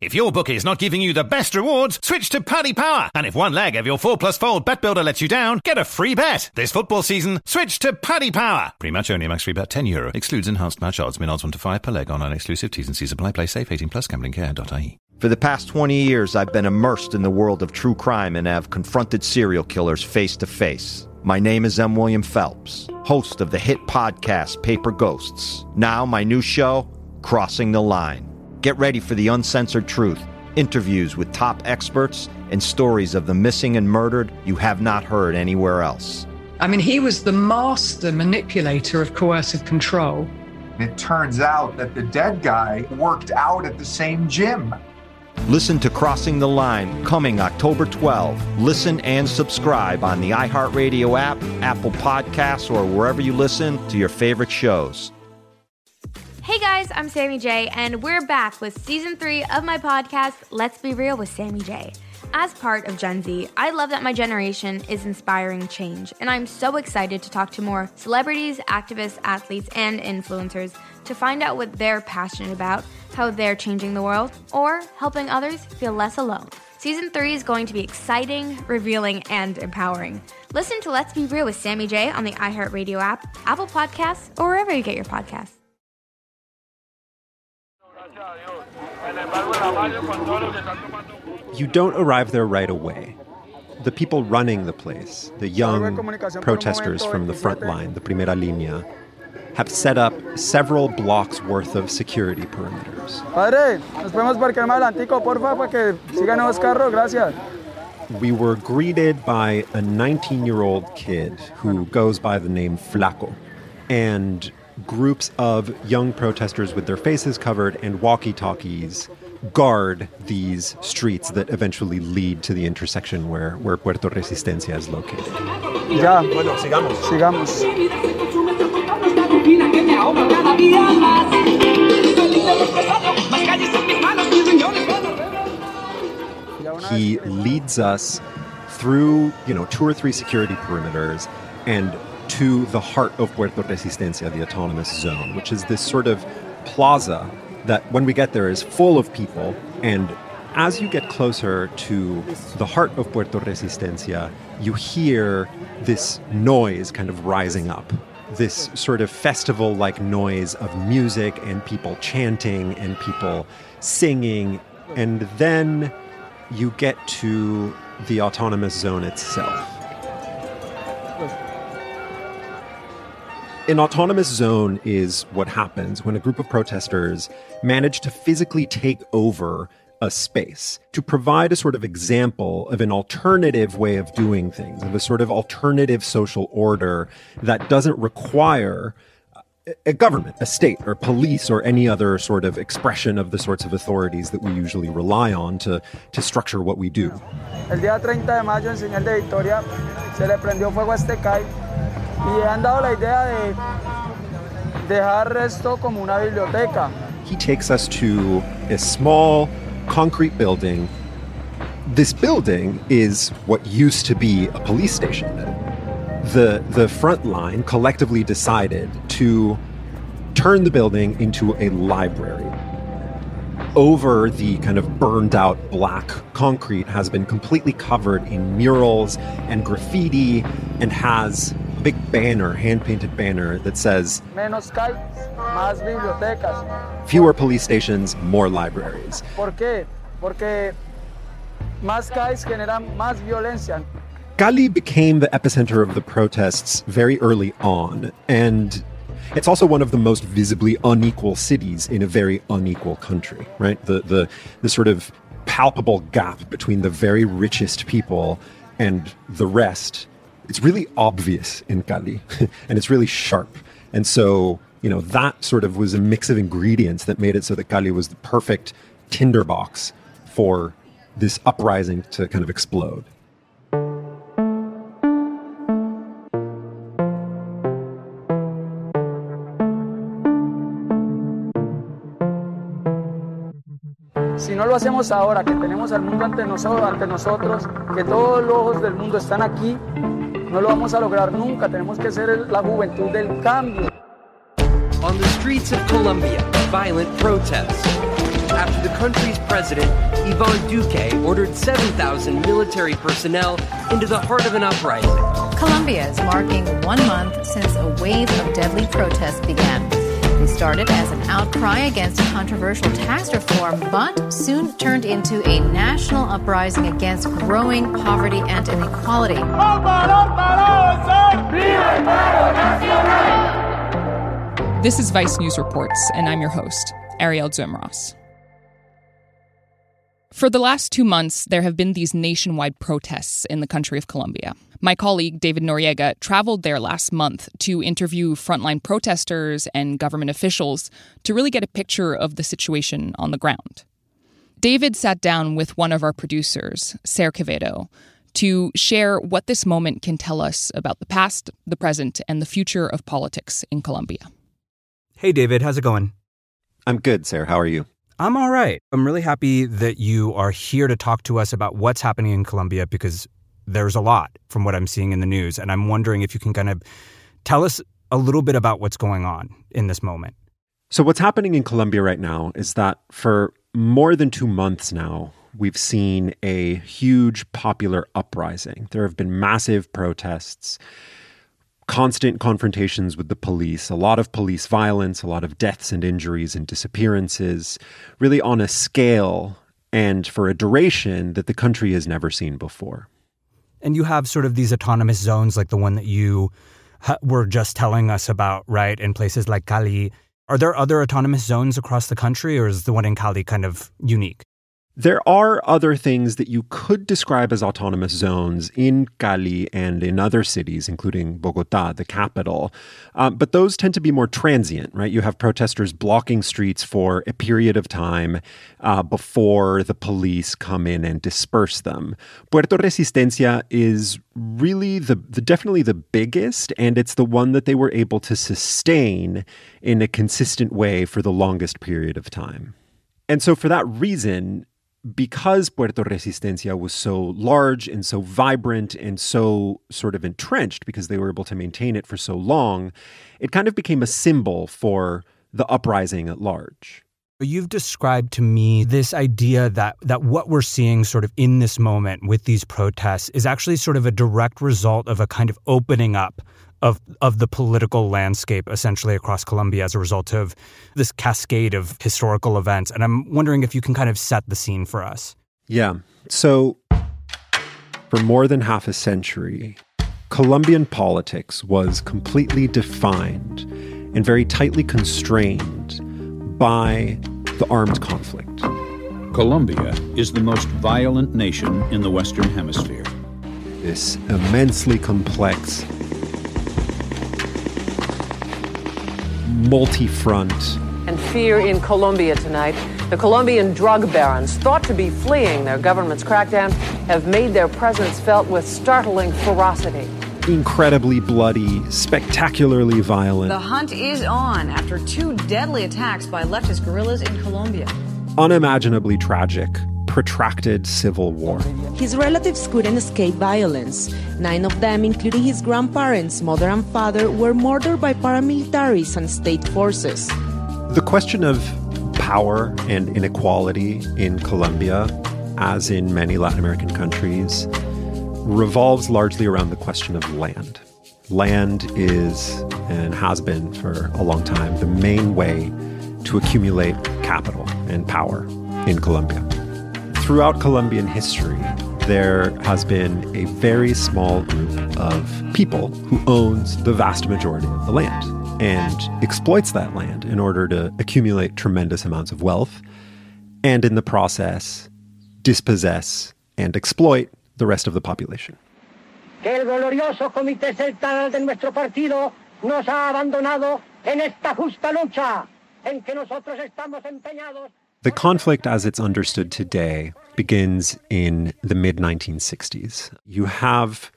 If your bookie is not giving you the best rewards, switch to Paddy Power. And if one leg of your 4 plus fold bet builder lets you down, get a free bet. This football season, switch to Paddy Power. Pre-match only, max free bet 10 euro. Excludes enhanced match odds. Min odds 1 to 5 per leg on an exclusive T's and C's apply. Play safe 18 plus gamblingcare.ie. For the past 20 years, I've been immersed in the world of true crime and have confronted serial killers face to face. My name is M. William Phelps, host of the hit podcast Paper Ghosts. Now, my new show, Crossing the Line. Get ready for the uncensored truth, interviews with top experts, and stories of the missing and murdered you have not heard anywhere else. I mean, he was the master manipulator of coercive control. It turns out that the dead guy worked out at the same gym. Listen to Crossing the Line coming October 12. Listen and subscribe on the iHeartRadio app, Apple Podcasts, or wherever you listen to your favorite shows. Guys, I'm Sammy J, and we're back with season three of my podcast, Let's Be Real with Sammy J. As part of Gen Z, I love that my generation is inspiring change, and I'm so excited to talk to more celebrities, activists, athletes, and influencers to find out what they're passionate about, how they're changing the world, or helping others feel less alone. Season 3 is going to be exciting, revealing, and empowering. Listen to Let's Be Real with Sammy J on the iHeartRadio app, Apple Podcasts, or wherever you get your podcasts. You don't arrive there right away. The people running the place, the young protesters from the front line, the Primera Línea, have set up several blocks worth of security perimeters. Padre, nos podemos parquear más adelantico, porfa, para que sigan los carros, gracias. We were greeted by a 19 year old kid who goes by the name Flaco. And groups of young protesters with their faces covered and walkie talkies guard these streets that eventually lead to the intersection where, where Puerto Resistencia is located. Ya, bueno, sigamos. Sigamos. He leads us through, you know, two or three security perimeters and to the heart of Puerto Resistencia, the autonomous zone, which is this sort of plaza that when we get there is full of people and as you get closer to the heart of Puerto Resistencia, you hear this noise kind of rising up. This sort of festival like noise of music and people chanting and people singing. And then you get to the autonomous zone itself. An autonomous zone is what happens when a group of protesters manage to physically take over a space to provide a sort of example of an alternative way of doing things, of a sort of alternative social order that doesn't require a government, a state, or police, or any other sort of expression of the sorts of authorities that we usually rely on to, to structure what we do. El día 30 de mayo en señal de victoria se le prendió fuego a este CAI y han dado la idea de dejar esto como una biblioteca. He takes us to a small concrete building. This building is what used to be a police station. The, the front line collectively decided to turn the building into a library. Over the kind of burned out black concrete has been completely covered in murals and graffiti and has big banner, hand painted banner that says Menos CAI, más bibliotecas. fewer police stations, more libraries. ¿Por qué? Porque más CAIs generan más violencia. Cali became the epicenter of the protests very early on, and it's also one of the most visibly unequal cities in a very unequal country, right? The the the sort of palpable gap between the very richest people and the rest. It's really obvious in Cali, and it's really sharp. And so You know, that sort of was a mix of ingredients that made it so that Cali was the perfect tinderbox for this uprising to kind of explode. Si no lo hacemos ahora, que tenemos al mundo ante, nosotros, ante nosotros, que todos los ojos del mundo están aquí, no lo vamos a lograr nunca. Tenemos que ser la juventud del cambio. On the streets of Colombia, violent protests. After the country's president, Ivan Duque, ordered 7,000 military personnel into the heart of an uprising. Colombia is marking one month since a wave of deadly protests began. They started as an outcry against controversial tax reform, but soon turned into a national uprising against growing poverty and inequality. This is Vice News Reports, and I'm your host, Arielle Duhaime-Ross. For the last two months, there have been these nationwide protests in the country of Colombia. My colleague, David Noriega, traveled there last month to interview frontline protesters and government officials to really get a picture of the situation on the ground. David sat down with one of our producers, Sarah Quevedo, to share what this moment can tell us about the past, the present, and the future of politics in Colombia. Hey, David, how's it going? I'm good, Sarah. How are you? I'm all right. I'm really happy that you are here to talk to us about what's happening in Colombia because there's a lot from what I'm seeing in the news. And I'm wondering if you can kind of tell us a little bit about what's going on in this moment. So, what's happening in Colombia right now is that for more than two months now, we've seen a huge popular uprising. There have been massive protests constant confrontations with the police, a lot of police violence, a lot of deaths and injuries and disappearances, really on a scale and for a duration that the country has never seen before. And you have sort of these autonomous zones like the one that you were just telling us about, right? In places like Cali. Are there other autonomous zones across the country, or is the one in Cali kind of unique? There are other things that you could describe as autonomous zones in Cali and in other cities, including Bogota, the capital. Um, but those tend to be more transient, right? You have protesters blocking streets for a period of time uh, before the police come in and disperse them. Puerto Resistencia is really the, the definitely the biggest, and it's the one that they were able to sustain in a consistent way for the longest period of time. And so, for that reason, because Puerto Resistencia was so large and so vibrant and so sort of entrenched because they were able to maintain it for so long, it kind of became a symbol for the uprising at large. You've described to me this idea that that what we're seeing sort of in this moment with these protests is actually sort of a direct result of a kind of opening up of of the political landscape essentially across Colombia as a result of this cascade of historical events. And I'm wondering if you can kind of set the scene for us. Yeah. So for more than half a century, Colombian politics was completely defined and very tightly constrained by the armed conflict. Colombia is the most violent nation in the Western Hemisphere. This immensely complex multi front. And fear in Colombia tonight. The Colombian drug barons, thought to be fleeing their government's crackdown, have made their presence felt with startling ferocity. Incredibly bloody, spectacularly violent. The hunt is on after two deadly attacks by leftist guerrillas in Colombia. Unimaginably tragic, protracted civil war. His relatives couldn't escape violence. Nine of them, including his grandparents, mother, and father, were murdered by paramilitaries and state forces. The question of power and inequality in Colombia, as in many Latin American countries, revolves largely around the question of land. Land is and has been for a long time the main way to accumulate capital and power in Colombia. Throughout Colombian history, there has been a very small group of people who owns the vast majority of the land and exploits that land in order to accumulate tremendous amounts of wealth and in the process dispossess and exploit the rest of the population. Que el glorioso Comité Central de nuestro partido nos ha abandonado en esta justa lucha en que nosotros estamos empeñados. The conflict, as it's understood today, begins in the mid 1960s. You have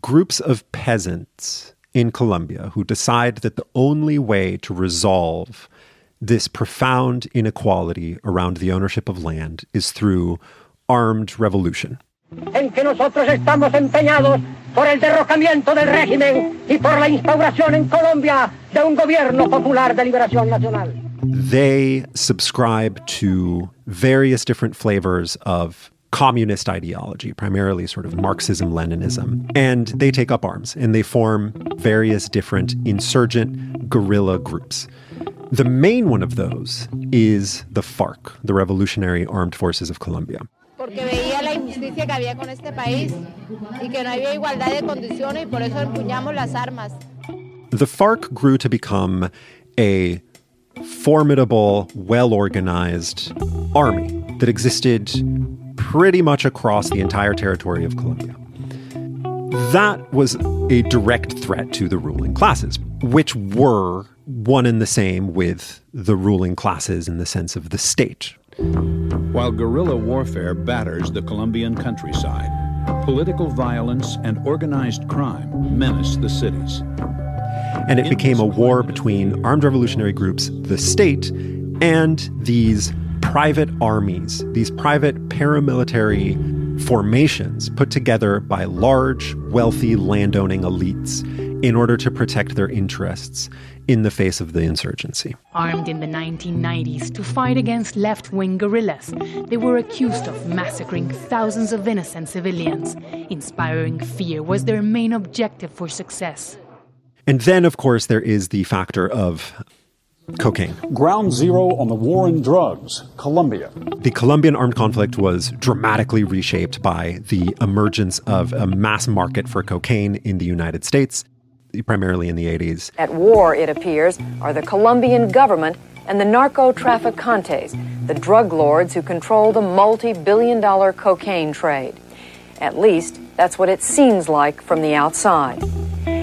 groups of peasants in Colombia who decide that the only way to resolve this profound inequality around the ownership of land is through armed revolution. En que nosotros estamos empeñados por el derrocamiento del régimen y por la instauración en Colombia de un gobierno popular de liberación nacional. They subscribe to various different flavors of communist ideology, primarily sort of Marxism Leninism. And they take up arms and they form various different insurgent guerrilla groups. The main one of those is the FARC, the Revolutionary Armed Forces of Colombia. Porque veía la injusticia que había con este país y que no había igualdad de condiciones y por eso empuñamos las armas. The FARC grew to become a formidable, well organized army that existed pretty much across the entire territory of Colombia. That was a direct threat to the ruling classes, which were one and the same with the ruling classes in the sense of the state. While guerrilla warfare batters the Colombian countryside, political violence and organized crime menace the cities. And it became a war between armed revolutionary groups, the state, and these private armies, these private paramilitary formations put together by large, wealthy landowning elites in order to protect their interests in the face of the insurgency. Armed in the 1990s to fight against left wing guerrillas, they were accused of massacring thousands of innocent civilians. Inspiring fear was their main objective for success. And then, of course, there is the factor of cocaine. Ground zero on the war on drugs, Colombia. The Colombian armed conflict was dramatically reshaped by the emergence of a mass market for cocaine in the United States, primarily in the 80s. At war, it appears, are the Colombian government and the narco traficantes, the drug lords who control the multi billion dollar cocaine trade. At least, that's what it seems like from the outside.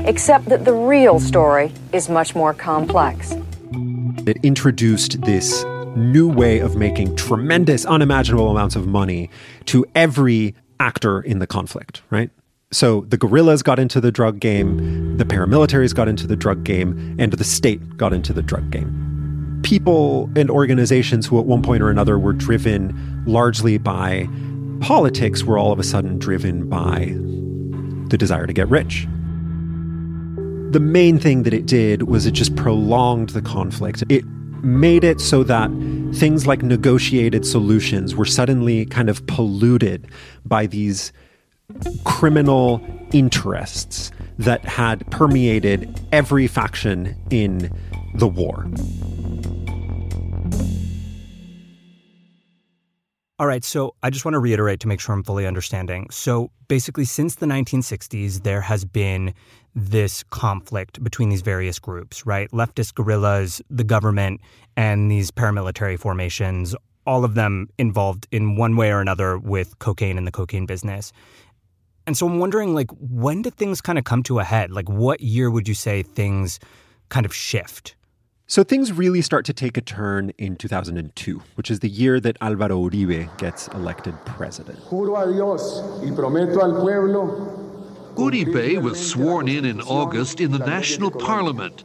Except that the real story is much more complex. It introduced this new way of making tremendous, unimaginable amounts of money to every actor in the conflict, right? So the guerrillas got into the drug game, the paramilitaries got into the drug game, and the state got into the drug game. People and organizations who at one point or another were driven largely by politics were all of a sudden driven by the desire to get rich. The main thing that it did was it just prolonged the conflict. It made it so that things like negotiated solutions were suddenly kind of polluted by these criminal interests that had permeated every faction in the war. All right, so I just want to reiterate to make sure I'm fully understanding. So basically, since the 1960s, there has been this conflict between these various groups, right? Leftist guerrillas, the government, and these paramilitary formations, all of them involved in one way or another with cocaine and the cocaine business. And so I'm wondering, like, when did things kind of come to a head? Like, what year would you say things kind of shift? So things really start to take a turn in 2002, which is the year that Alvaro Uribe gets elected president. Juro a Dios y prometo al pueblo Uribe was sworn in in August in the National Parliament.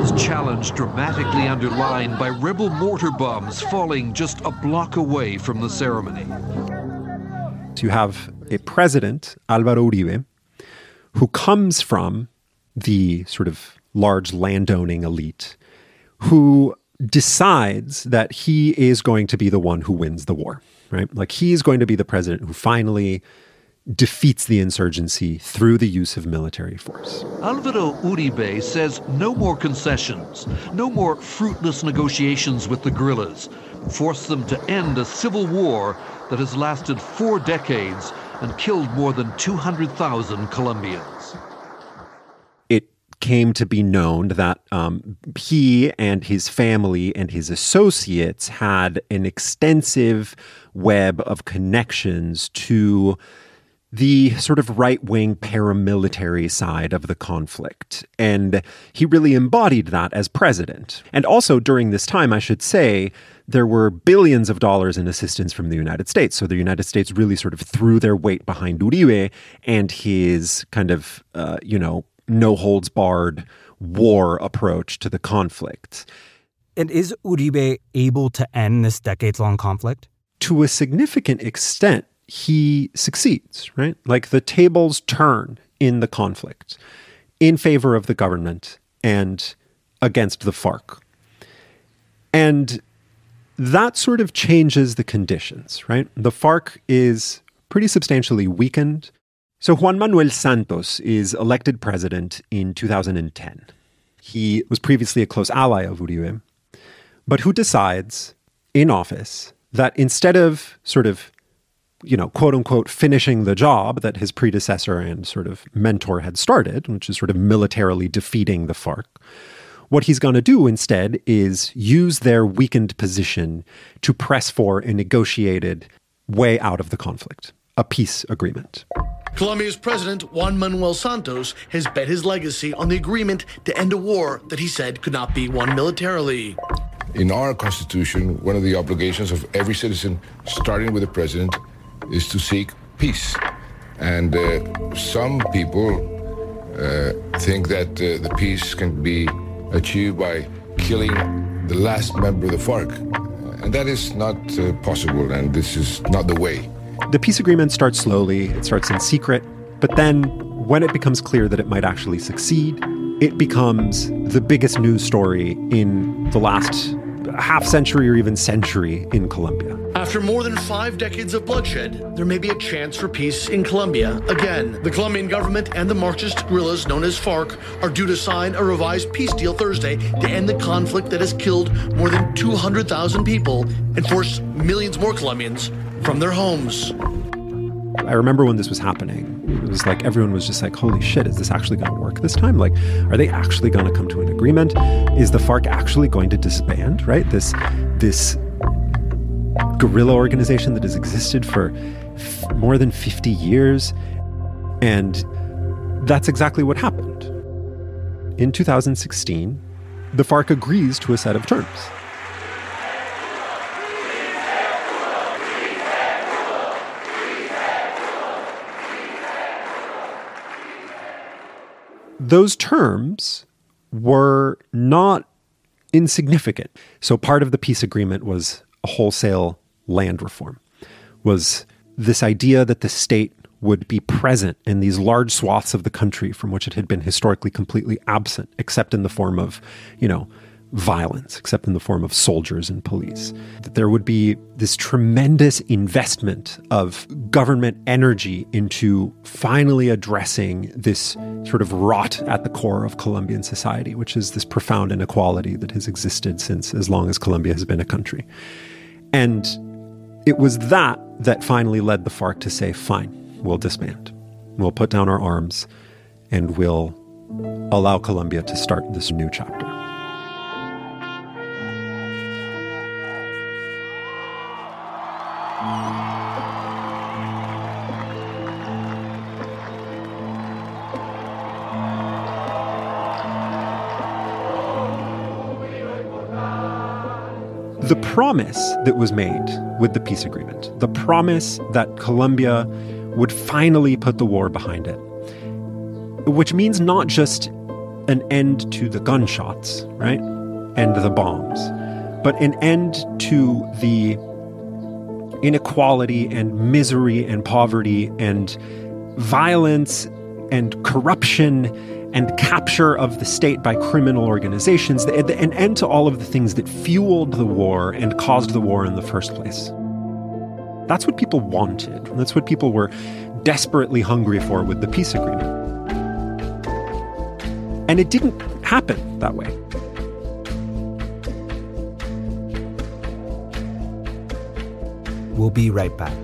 His challenge dramatically underlined by rebel mortar bombs falling just a block away from the ceremony. You have a president, Alvaro Uribe, who comes from the sort of large landowning elite, who decides that he is going to be the one who wins the war right? Like he's going to be the president who finally defeats the insurgency through the use of military force. Alvaro Uribe says no more concessions, no more fruitless negotiations with the guerrillas. Force them to end a civil war that has lasted four decades and killed more than 200,000 Colombians came to be known that um, he and his family and his associates had an extensive web of connections to the sort of right wing paramilitary side of the conflict. And he really embodied that as president. And also during this time, I should say, there were billions of dollars in assistance from the United States. So the United States really sort of threw their weight behind Uribe and his kind of, uh, you know, no holds barred war approach to the conflict. And is Uribe able to end this decades long conflict? To a significant extent, he succeeds, right? Like the tables turn in the conflict in favor of the government and against the FARC. And that sort of changes the conditions, right? The FARC is pretty substantially weakened. So Juan Manuel Santos is elected president in 2010. He was previously a close ally of Uribe, but who decides in office that instead of sort of, you know, quote unquote, finishing the job that his predecessor and sort of mentor had started, which is sort of militarily defeating the FARC, what he's going to do instead is use their weakened position to press for a negotiated way out of the conflict, a peace agreement. Colombia's president, Juan Manuel Santos, has bet his legacy on the agreement to end a war that he said could not be won militarily. In our constitution, one of the obligations of every citizen, starting with the president, is to seek peace. And uh, some people uh, think that uh, the peace can be achieved by killing the last member of the FARC. And that is not uh, possible, and this is not the way. The peace agreement starts slowly, it starts in secret, but then when it becomes clear that it might actually succeed, it becomes the biggest news story in the last half century or even century in Colombia. After more than five decades of bloodshed, there may be a chance for peace in Colombia again. The Colombian government and the Marxist guerrillas known as FARC are due to sign a revised peace deal Thursday to end the conflict that has killed more than 200,000 people and forced millions more Colombians from their homes. I remember when this was happening, it was like everyone was just like, holy shit, is this actually going to work this time? Like, are they actually going to come to an agreement? Is the FARC actually going to disband, right? This, this guerrilla organization that has existed for f- more than 50 years. And that's exactly what happened. In 2016, the FARC agrees to a set of terms. Those terms were not insignificant. So part of the peace agreement was a wholesale land reform. Was this idea that the state would be present in these large swaths of the country from which it had been historically completely absent, except in the form of, you know, violence, except in the form of soldiers and police. That there would be this tremendous investment of government energy into finally addressing this sort of rot at the core of Colombian society, which is this profound inequality that has existed since as long as Colombia has been a country. And it was that that finally led the FARC to say, fine, we'll disband. We'll put down our arms and we'll allow Colombia to start this new chapter. Promise that was made with the peace agreement, the promise that Colombia would finally put the war behind it, which means not just an end to the gunshots, right? And the bombs, but an end to the inequality and misery and poverty and violence and corruption and capture of the state by criminal organizations, an end to all of the things that fueled the war and caused the war in the first place. That's what people wanted. That's what people were desperately hungry for with the peace agreement. And it didn't happen that way. We'll be right back.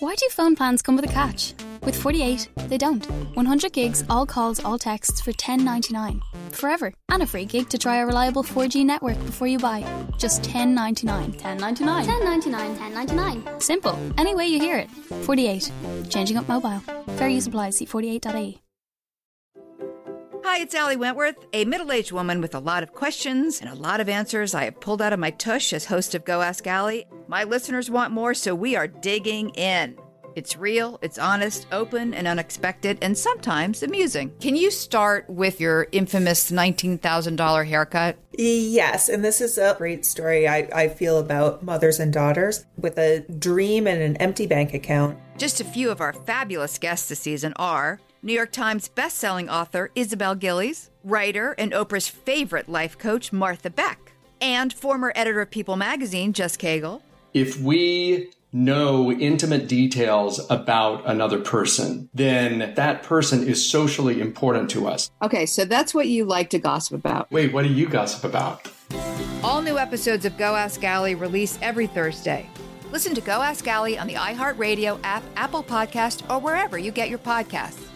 Why do phone plans come with a catch? With 48, they don't. 100 gigs, all calls, all texts for $10.99. Forever. And a free gig to try a reliable 4G network before you buy. Just $10.99. $10.99. $10.99, $10.99. Simple. Any way you hear it. 48. Changing up mobile. Fair use applies. See 48.ie. Hi, it's Ali Wentworth, a middle aged woman with a lot of questions and a lot of answers I have pulled out of my tush as host of Go Ask Ali. My listeners want more, so we are digging in. It's real, it's honest, open, and unexpected, and sometimes amusing. Can you start with your infamous $19,000 haircut? Yes, and this is a great story I, I feel about mothers and daughters with a dream and an empty bank account. Just a few of our fabulous guests this season are New York Times bestselling author Isabel Gillies, writer and Oprah's favorite life coach Martha Beck, and former editor of People magazine Jess Cagle. If we know intimate details about another person, then that person is socially important to us. Okay, so that's what you like to gossip about. Wait, what do you gossip about? All new episodes of Go Ask Ali release every Thursday. Listen to Go Ask Ali on the iHeartRadio app, Apple Podcast, or wherever you get your podcasts.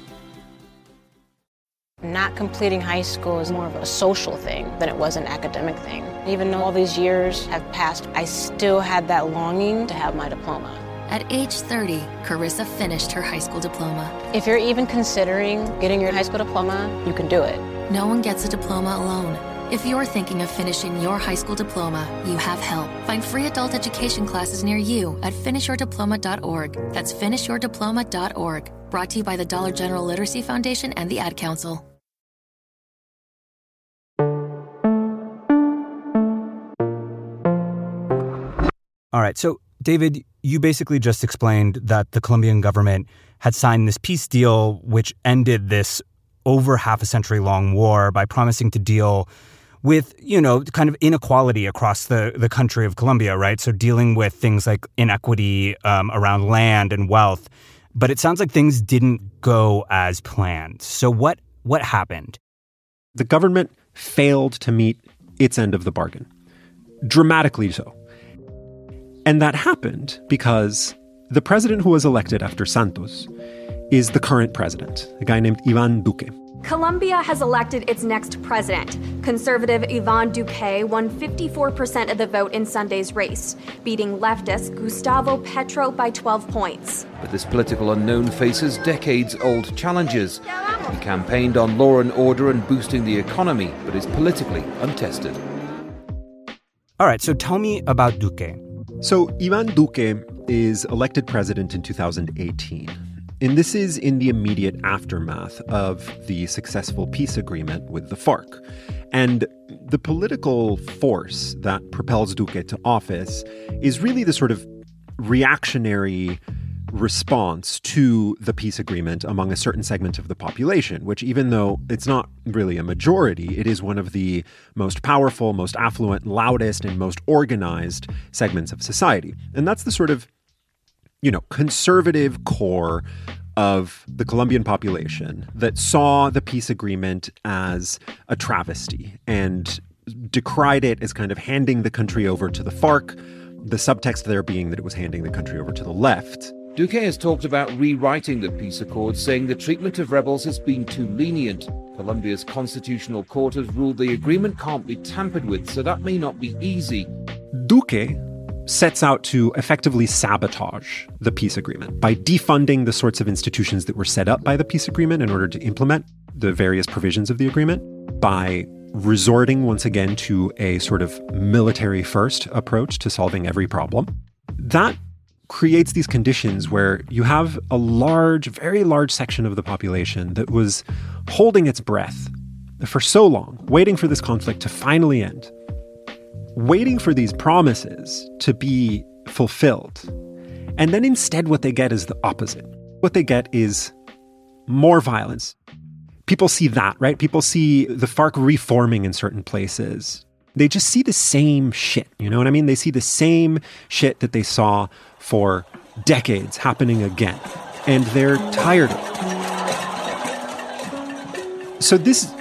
Not completing high school is more of a social thing than it was an academic thing. Even though all these years have passed, I still had that longing to have my diploma. At age 30, Carissa finished her high school diploma. If you're even considering getting your high school diploma, you can do it. No one gets a diploma alone. If you're thinking of finishing your high school diploma, you have help. Find free adult education classes near you at finishyourdiploma.org. That's finishyourdiploma.org. Brought to you by the Dollar General Literacy Foundation and the Ad Council. All right. So, David, you basically just explained that the Colombian government had signed this peace deal, which ended this over half a century long war by promising to deal with, you know, kind of inequality across the, the country of Colombia, right? So, dealing with things like inequity um, around land and wealth. But it sounds like things didn't go as planned. So, what, what happened? The government failed to meet its end of the bargain, dramatically so. And that happened because the president who was elected after Santos is the current president, a guy named Ivan Duque. Colombia has elected its next president. Conservative Ivan Duque won 54% of the vote in Sunday's race, beating leftist Gustavo Petro by 12 points. But this political unknown faces decades old challenges. He campaigned on law and order and boosting the economy, but is politically untested. All right, so tell me about Duque. So, Ivan Duque is elected president in 2018. And this is in the immediate aftermath of the successful peace agreement with the FARC. And the political force that propels Duque to office is really the sort of reactionary response to the peace agreement among a certain segment of the population, which, even though it's not really a majority, it is one of the most powerful, most affluent, loudest, and most organized segments of society. And that's the sort of, you know, conservative core of the Colombian population that saw the peace agreement as a travesty and decried it as kind of handing the country over to the FARC, the subtext there being that it was handing the country over to the left. Duque has talked about rewriting the peace accord, saying the treatment of rebels has been too lenient. Colombia's constitutional court has ruled the agreement can't be tampered with, so that may not be easy. Duque sets out to effectively sabotage the peace agreement by defunding the sorts of institutions that were set up by the peace agreement in order to implement the various provisions of the agreement, by resorting once again to a sort of military first approach to solving every problem. That creates these conditions where you have a large, very large section of the population that was holding its breath for so long, waiting for this conflict to finally end, waiting for these promises to be fulfilled. And then instead, what they get is the opposite. What they get is more violence. People see that, right? People see the FARC reforming in certain places. They just see the same shit. You know what I mean? They see the same shit that they saw for decades happening again. And they're tired of it. So, this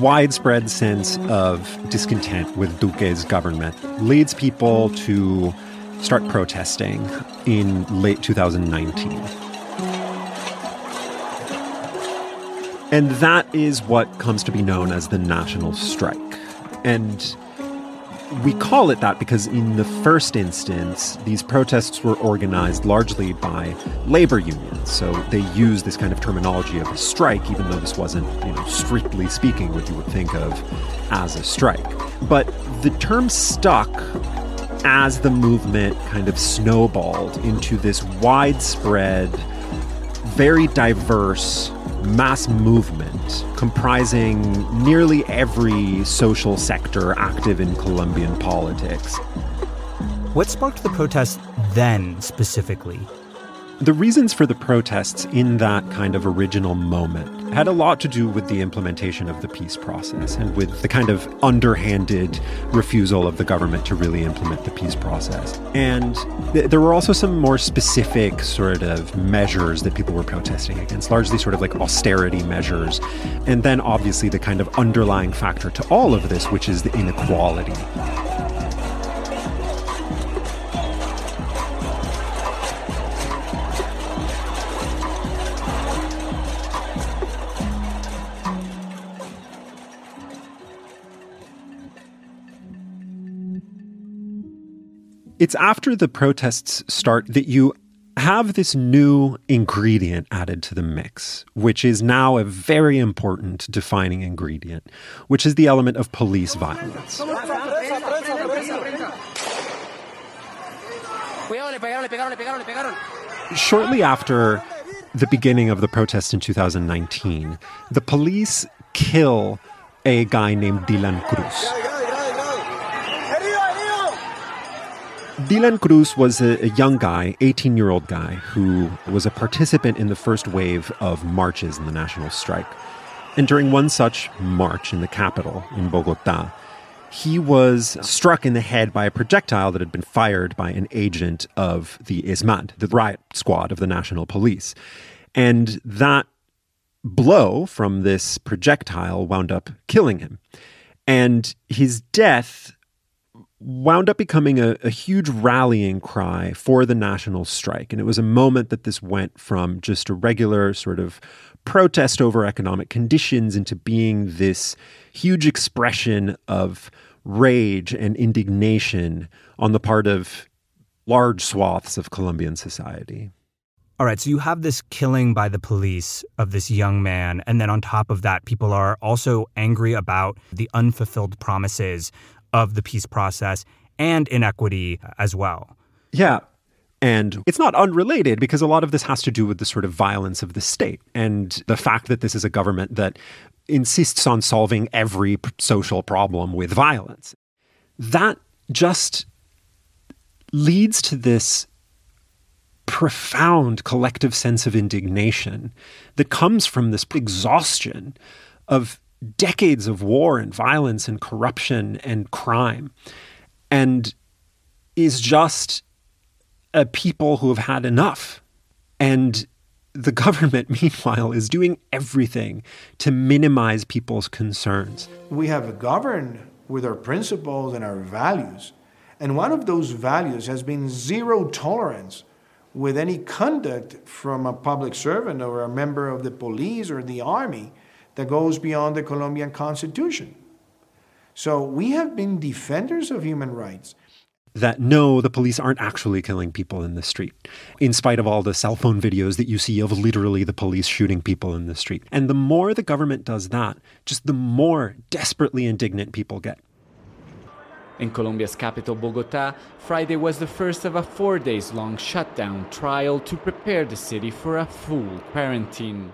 widespread sense of discontent with Duque's government leads people to start protesting in late 2019. And that is what comes to be known as the national strike. And we call it that because, in the first instance, these protests were organized largely by labor unions. So they use this kind of terminology of a strike, even though this wasn't, you know, strictly speaking, what you would think of as a strike. But the term stuck as the movement kind of snowballed into this widespread, very diverse mass movement comprising nearly every social sector active in Colombian politics. What sparked the protests then specifically? The reasons for the protests in that kind of original moment had a lot to do with the implementation of the peace process and with the kind of underhanded refusal of the government to really implement the peace process. And th- there were also some more specific sort of measures that people were protesting against, largely sort of like austerity measures. And then obviously the kind of underlying factor to all of this, which is the inequality. It's after the protests start that you have this new ingredient added to the mix, which is now a very important defining ingredient, which is the element of police violence. Shortly after the beginning of the protest in 2019, the police kill a guy named Dilan Cruz. Dilan Cruz was a, a young guy, 18 year old guy, who was a participant in the first wave of marches in the national strike. And during one such march in the capital, in Bogota, he was struck in the head by a projectile that had been fired by an agent of the ESMAD, the riot squad of the national police. And that blow from this projectile wound up killing him. And his death wound up becoming a, a, huge rallying cry for the national strike. And it was a moment that this went from just a regular sort of protest over economic conditions into being this huge expression of rage and indignation on the part of large swaths of Colombian society. All right, so you have this killing by the police of this young man. And then on top of that, people are also angry about the unfulfilled promises of the peace process and inequity uh, as well. Yeah. And it's not unrelated because a lot of this has to do with the sort of violence of the state and the fact that this is a government that insists on solving every social problem with violence. That just leads to this profound collective sense of indignation that comes from this exhaustion of decades of war and violence and corruption and crime and is just a people who have had enough. And the government, meanwhile, is doing everything to minimize people's concerns. We have governed with our principles and our values. And one of those values has been zero tolerance with any conduct from a public servant or a member of the police or the army that goes beyond the Colombian constitution. So we have been defenders of human rights. That no, the police aren't actually killing people in the street, in spite of all the cell phone videos that you see of literally the police shooting people in the street. And the more the government does that, just the more desperately indignant people get. In Colombia's capital, Bogota, Friday was the first of a four days long shutdown trial to prepare the city for a full quarantine.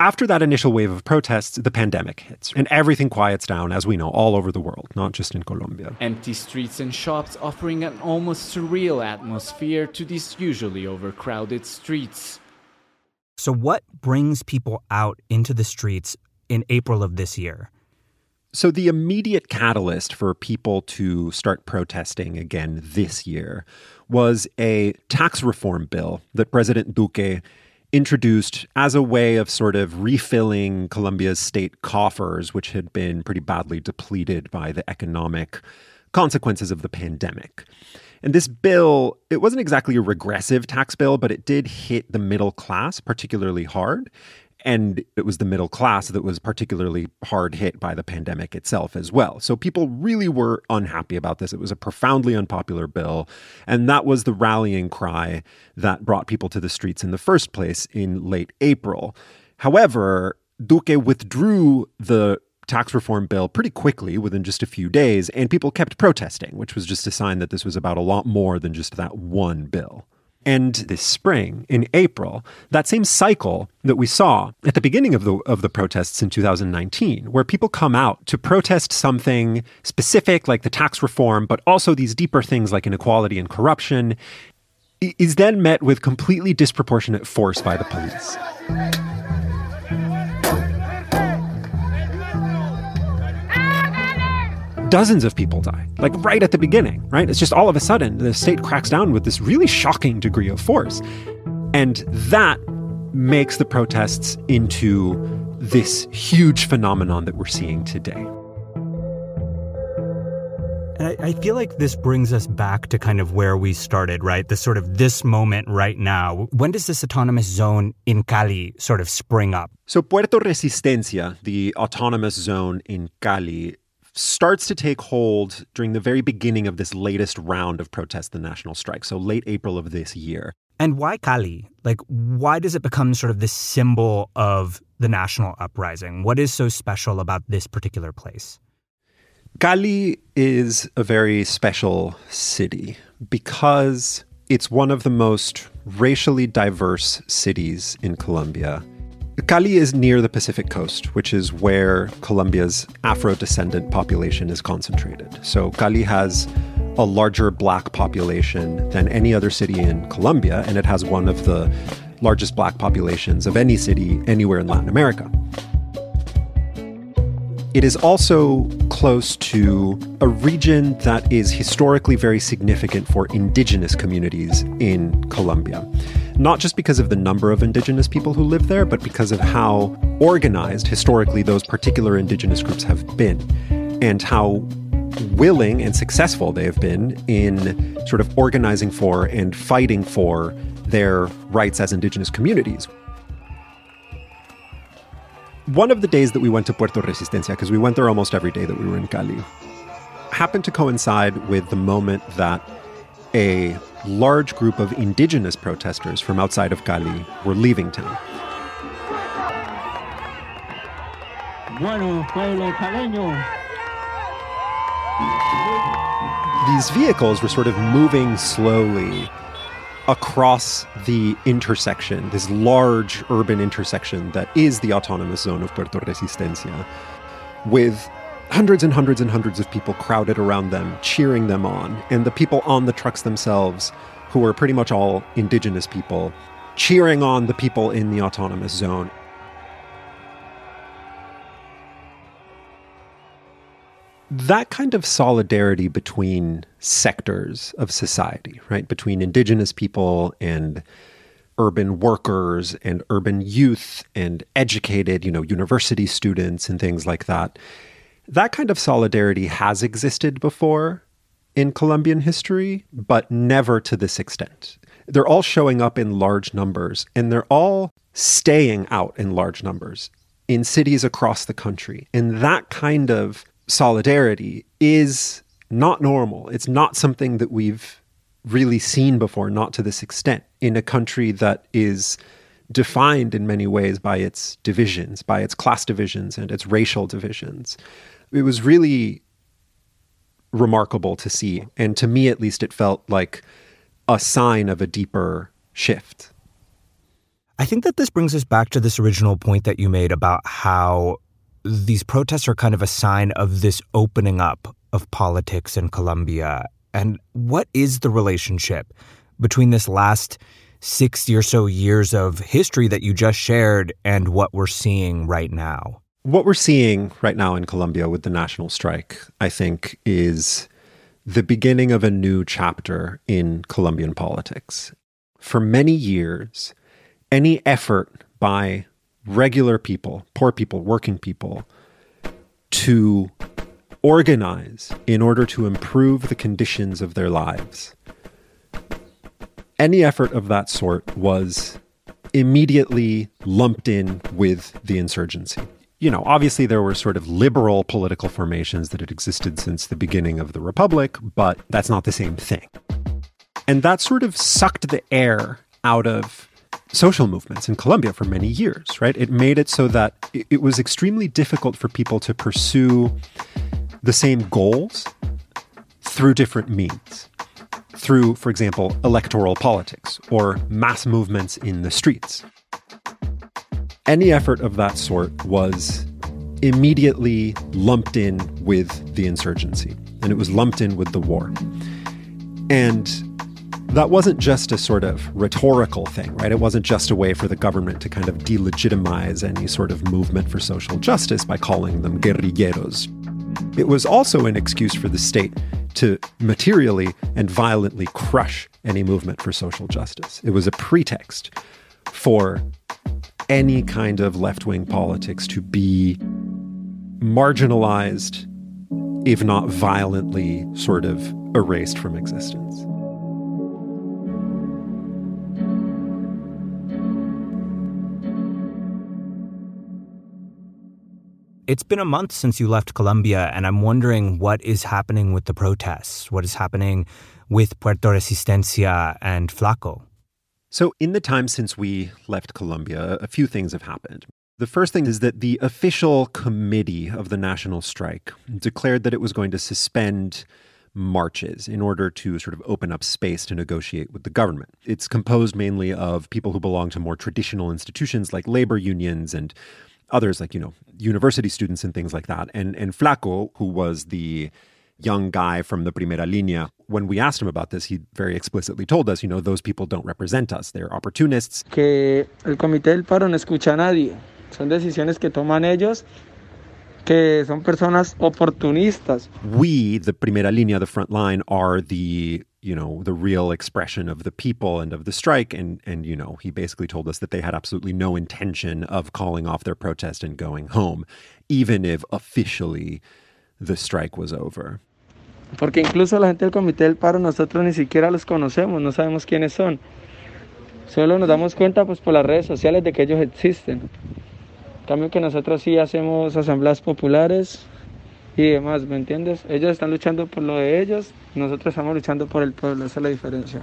After that initial wave of protests, the pandemic hits, and everything quiets down, as we know, all over the world, not just in Colombia. Empty streets and shops offering an almost surreal atmosphere to these usually overcrowded streets. So, what brings people out into the streets in April of this year? So, the immediate catalyst for people to start protesting again this year was a tax reform bill that President Duque introduced as a way of sort of refilling Colombia's state coffers, which had been pretty badly depleted by the economic consequences of the pandemic. And this bill, it wasn't exactly a regressive tax bill, but it did hit the middle class particularly hard. And it was the middle class that was particularly hard hit by the pandemic itself as well. So people really were unhappy about this. It was a profoundly unpopular bill. And that was the rallying cry that brought people to the streets in the first place in late April. However, Duque withdrew the tax reform bill pretty quickly within just a few days, and people kept protesting, which was just a sign that this was about a lot more than just that one bill. And this spring, in April, that same cycle that we saw at the beginning of the, of the protests in 2019, where people come out to protest something specific like the tax reform, but also these deeper things like inequality and corruption, is then met with completely disproportionate force by the police. Dozens of people die, like right at the beginning, right? It's just all of a sudden the state cracks down with this really shocking degree of force. And that makes the protests into this huge phenomenon that we're seeing today. And I, I, feel like this brings us back to kind of where we started, right? The sort of this moment right now. When does this autonomous zone in Cali sort of spring up? So Puerto Resistencia, the autonomous zone in Cali, starts to take hold during the very beginning of this latest round of protests, the national strike, so late April of this year. And why Cali? Like, why does it become sort of this symbol of the national uprising? What is so special about this particular place? Cali is a very special city because it's one of the most racially diverse cities in Colombia. Cali is near the Pacific coast, which is where Colombia's Afro descendant population is concentrated. So Cali has a larger black population than any other city in Colombia, and it has one of the largest black populations of any city anywhere in Latin America. It is also close to a region that is historically very significant for indigenous communities in Colombia. Not just because of the number of indigenous people who live there, but because of how organized historically those particular indigenous groups have been and how willing and successful they have been in sort of organizing for and fighting for their rights as indigenous communities one of the days that we went to Puerto Resistencia, because we went there almost every day that we were in Cali, happened to coincide with the moment that a large group of indigenous protesters from outside of Cali were leaving town. Bueno, pueblo caleño. These vehicles were sort of moving slowly across the intersection, this large urban intersection that is the autonomous zone of Puerto Resistencia, with hundreds and hundreds and hundreds of people crowded around them, cheering them on, and the people on the trucks themselves, who were pretty much all indigenous people, cheering on the people in the autonomous zone. That kind of solidarity between sectors of society, right? Between indigenous people and urban workers and urban youth and educated, you know, university students and things like that. That kind of solidarity has existed before, in Colombian history, but never to this extent. They're all showing up in large numbers and they're all staying out in large numbers in cities across the country. And that kind of solidarity is not normal. It's not something that we've really seen before, not to this extent, in a country that is defined in many ways by its divisions, by its class divisions and its racial divisions. It was really remarkable to see. And to me, at least, it felt like a sign of a deeper shift. I think that this brings us back to this original point that you made about how these protests are kind of a sign of this opening up of politics in Colombia. And what is the relationship between this last 60 or so years of history that you just shared and what we're seeing right now? What we're seeing right now in Colombia with the national strike, I think, is the beginning of a new chapter in Colombian politics. For many years, any effort by regular people, poor people, working people, to organize in order to improve the conditions of their lives, any effort of that sort was immediately lumped in with the insurgency you know, obviously there were sort of liberal political formations that had existed since the beginning of the Republic, but that's not the same thing. And that sort of sucked the air out of social movements in Colombia for many years, right? It made it so that it was extremely difficult for people to pursue the same goals through different means. Through, for example, electoral politics or mass movements in the streets any effort of that sort was immediately lumped in with the insurgency, and it was lumped in with the war. And that wasn't just a sort of rhetorical thing, right? It wasn't just a way for the government to kind of delegitimize any sort of movement for social justice by calling them guerrilleros. It was also an excuse for the state to materially and violently crush any movement for social justice. It was a pretext for any kind of left wing politics to be marginalized, if not violently sort of erased from existence. It's been a month since you left Colombia, and I'm wondering what is happening with the protests, what is happening with Puerto Resistencia and Flaco. So, in the time since we left Colombia, a few things have happened. The first thing is that the official committee of the national strike declared that it was going to suspend marches in order to sort of open up space to negotiate with the government. It's composed mainly of people who belong to more traditional institutions like labor unions and others like, you know, university students and things like that. And and Flaco, who was the young guy from the Primera Línea, when we asked him about this, he very explicitly told us, you know, those people don't represent us. They're opportunists. Que el Comité del Paro no escucha a nadie. Son decisiones que toman ellos que son personas oportunistas. We, the Primera Línea, the front line, are the you know the real expression of the people and of the strike and and you know he basically told us that they had absolutely no intention of calling off their protest and going home even if officially the strike was over Porque incluso la gente del Comité del Paro nosotros ni siquiera los conocemos, no sabemos quiénes son. Solo nos damos cuenta pues por las redes sociales de que ellos existen. En cambio que nosotros sí hacemos asambleas populares y demás, ¿me entiendes? Ellos están luchando por lo de ellos, nosotros estamos luchando por el pueblo, esa es la diferencia.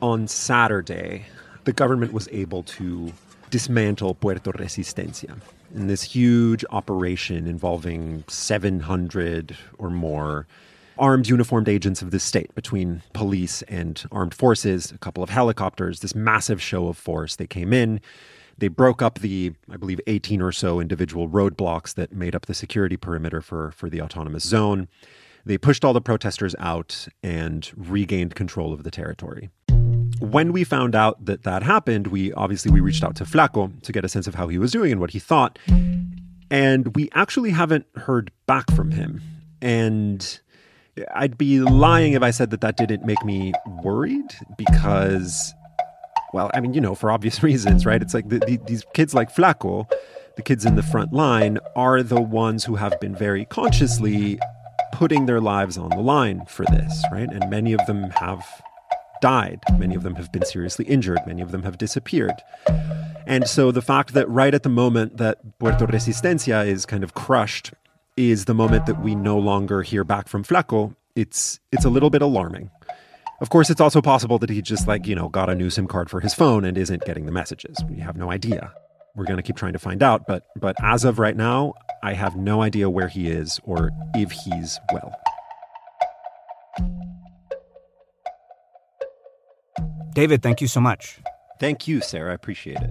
On Saturday, the government was able to dismantle Puerto Resistencia in this huge operation involving 700 or more armed uniformed agents of the state between police and armed forces, a couple of helicopters, this massive show of force. They came in, they broke up the, I believe, 18 or so individual roadblocks that made up the security perimeter for, for the autonomous zone. They pushed all the protesters out and regained control of the territory when we found out that that happened, we obviously we reached out to Flaco to get a sense of how he was doing and what he thought. And we actually haven't heard back from him. And I'd be lying if I said that that didn't make me worried because, well, I mean, you know, for obvious reasons, right? It's like the, the, these kids like Flaco, the kids in the front line, are the ones who have been very consciously putting their lives on the line for this, right? And many of them have died. Many of them have been seriously injured. Many of them have disappeared. And so the fact that right at the moment that Puerto Resistencia is kind of crushed is the moment that we no longer hear back from Flaco, it's it's a little bit alarming. Of course, it's also possible that he just like, you know, got a new SIM card for his phone and isn't getting the messages. We have no idea. We're going to keep trying to find out, but but as of right now, I have no idea where he is or if he's well. David, thank you so much. Thank you, Sarah. I appreciate it.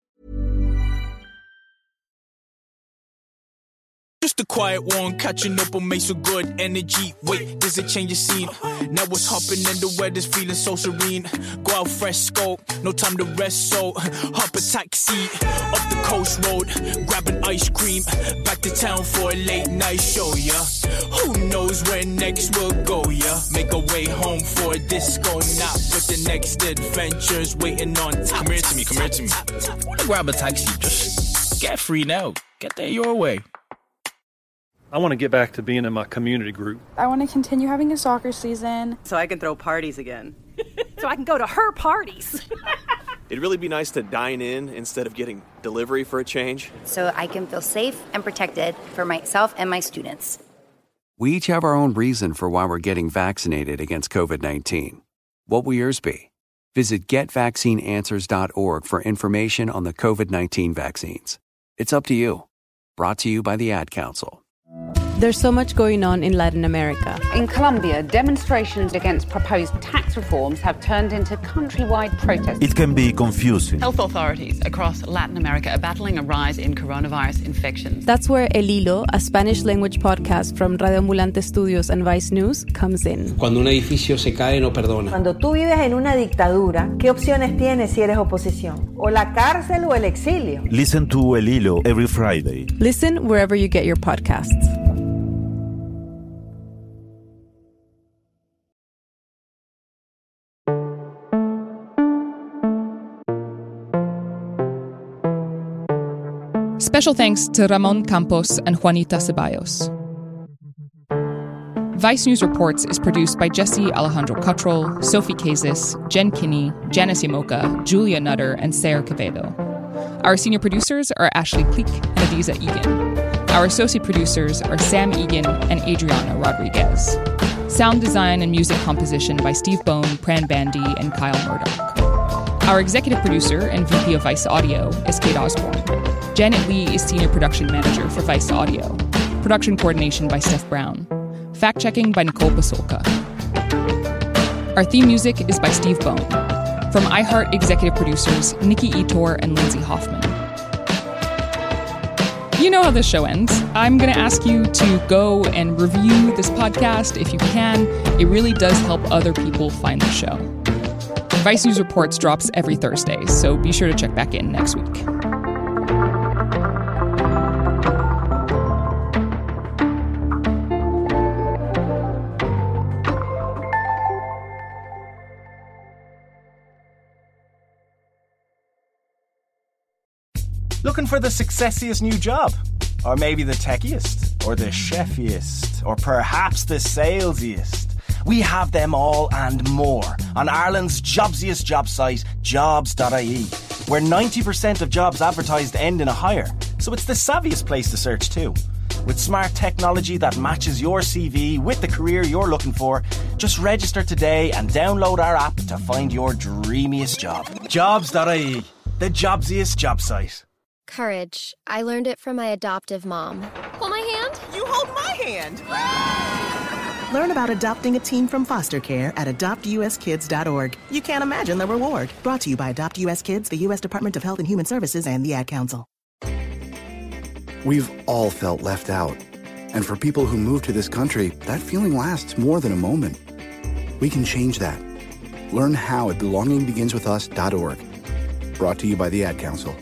Just a quiet one, catching up on me so good energy. Wait, does it change the scene? Now what's hopping and the weather's feeling so serene. Go out fresh scope, no time to rest, so hop a taxi up the coast road, grab an ice cream, back to town for a late night show, yeah. Who knows where next we'll go, yeah? Make our way home for a disco night, but the next adventure's waiting on top. Come here to me, come here to me. Wanna grab a taxi? Just get free now. Get there your way. I want to get back to being in my community group. I want to continue having a soccer season. So I can throw parties again. so I can go to her parties. It'd really be nice to dine in instead of getting delivery for a change. So I can feel safe and protected for myself and my students. We each have our own reason for why we're getting vaccinated against COVID 19. What will yours be? Visit getvaccineanswers.org for information on the COVID 19 vaccines. It's up to you. Brought to you by the Ad Council you there's so much going on in Latin America. In Colombia, demonstrations against proposed tax reforms have turned into countrywide protests. It can be confusing. Health authorities across Latin America are battling a rise in coronavirus infections. That's where El Hilo, a Spanish language podcast from Radio Ambulante Studios and Vice News, comes in. Cuando un edificio se cae, no perdona. Cuando tú vives en una dictadura, ¿qué opciones tienes si eres oposición? ¿O la cárcel o el exilio? Listen to El Hilo every Friday. Listen wherever you get your podcasts. Special thanks to Ramon Campos and Juanita Ceballos. Vice News Reports is produced by Jesse Alejandro Cottrell, Sophie Kazis, Jen Kinney, Janice Llamoca, Julia Nutter, and Sarah Quevedo. Our senior producers are Ashley Cleek and Adizah Eghan. Our associate producers are Sam Egan and Adriana Rodriguez. Sound design and music composition by Steve Bone, Pran Bandi, and Kyle Murdoch. Our executive producer and VP of Vice Audio is Kate Osborne. Janet Lee is Senior Production Manager for Vice Audio. Production coordination by Steph Brown. Fact checking by Nicole Pasulka. Our theme music is by Steve Bone. From iHeart executive producers Nikki Ettore and Lindsay Hoffman. You know how this show ends. I'm going to ask you to go and review this podcast if you can. It really does help other people find the show. Vice News Reports drops every Thursday, so be sure to check back in next week. Looking for the successiest new job? Or maybe the techiest? Or the chefiest? Or perhaps the salesiest? We have them all and more on Ireland's jobsiest job site, jobs.ie, where 90% of jobs advertised end in a hire. So it's the savviest place to search too. With smart technology that matches your CV with the career you're looking for, just register today and download our app to find your dreamiest job. Jobs.ie, the jobsiest job site. Courage. I learned it from my adoptive mom. Hold my hand. You hold my hand. Learn about adopting a teen from foster care at adoptuskids.org. You can't imagine the reward. Brought to you by Adopt US Kids, the U.S. Department of Health and Human Services, and the Ad Council. We've all felt left out. And for people who move to this country, that feeling lasts more than a moment. We can change that. Learn how at belongingbeginswithus.org. Brought to you by the Ad Council.